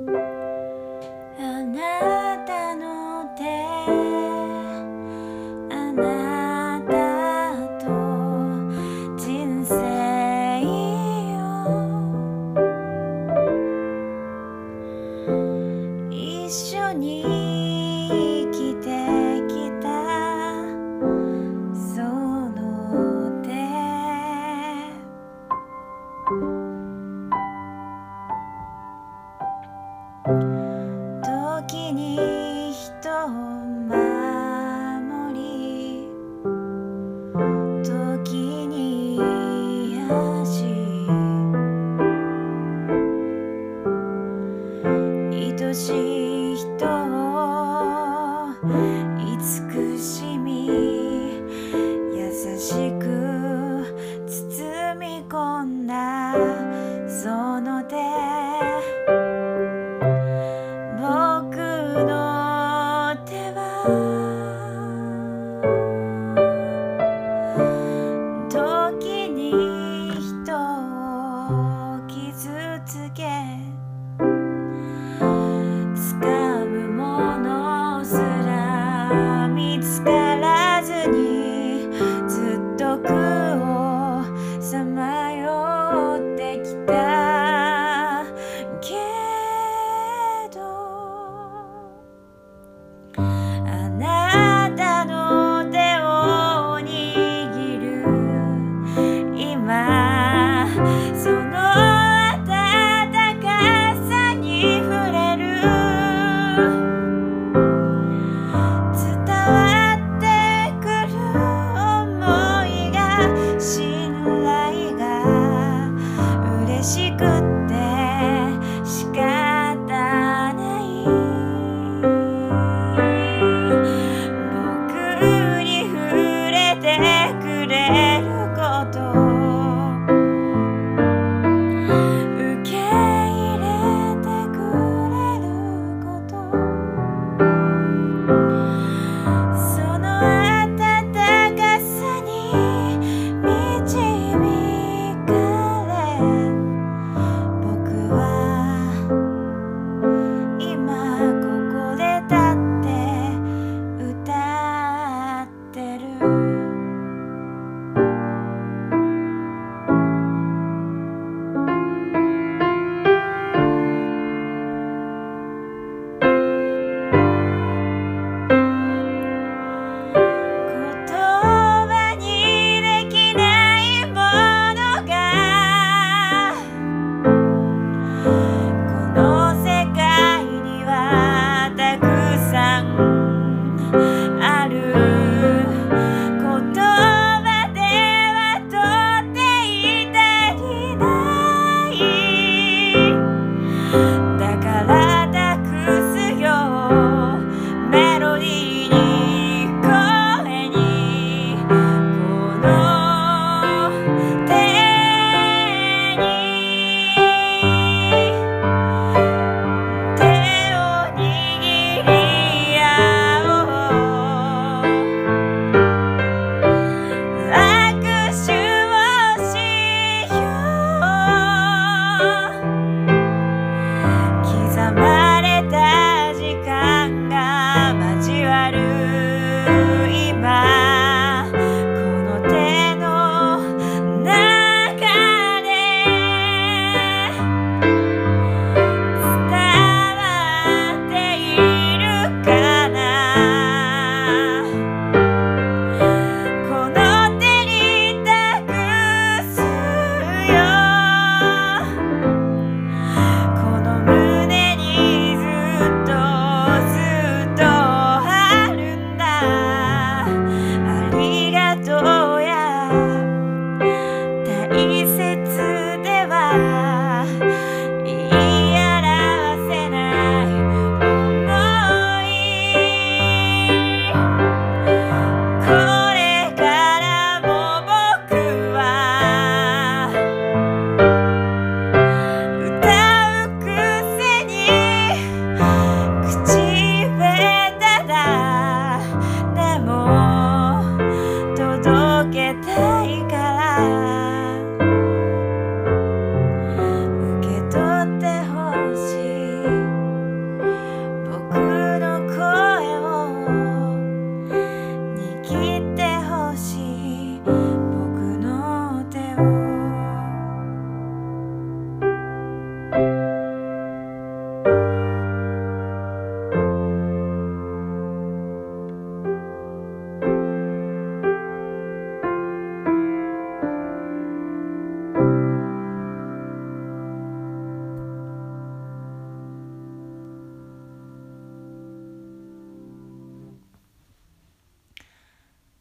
あなたの手。あなたと。人生よ。一緒に生きてきた。その手込んだ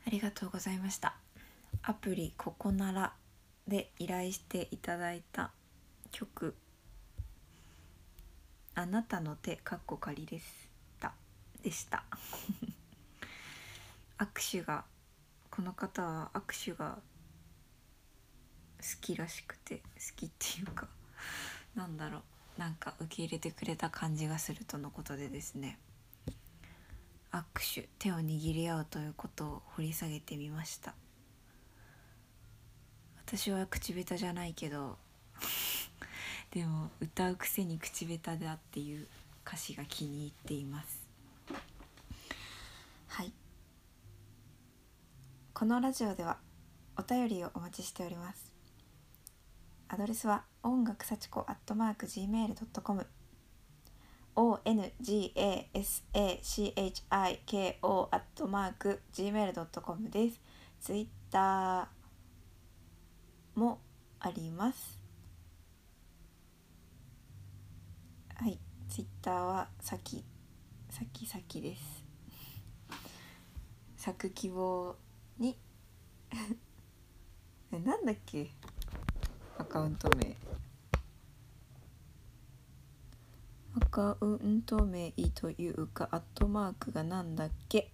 ありがとうございました。アプリ「ここなら」で依頼していただいた曲「あなたの手かっこ仮でした」でした。握手がこの方は握手が好きらしくて好きっていうかなんだろう。なんか受け入れてくれた感じがするとのことでですね。握手手を握り合うということを掘り下げてみました。私は口下手じゃないけど でも歌うくせに口下手だっていう歌詞が気に入っています。はい。このラジオではお便りをお待ちしております。アドレスは音楽幸子アットマーク Gmail.com ongasachiko アットマーク gmail.com です。ツイッターもあります。はい、ツイッターはさきさきさきです。作希望に なんだっけ？アカウント名。アカウント名というかアットマークがなんだっけ？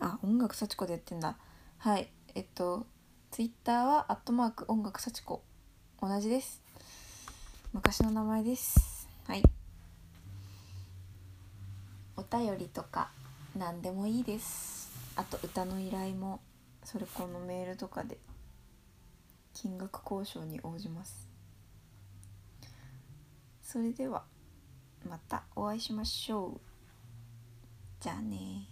あ音楽幸子でやってんだ。はい。えっとツイッターはアットマーク音楽幸子。同じです。昔の名前です。はい。お便りとか何でもいいです。あと歌の依頼もそれこのメールとかで。金額交渉に応じます。それではまたお会いしましょう。じゃあね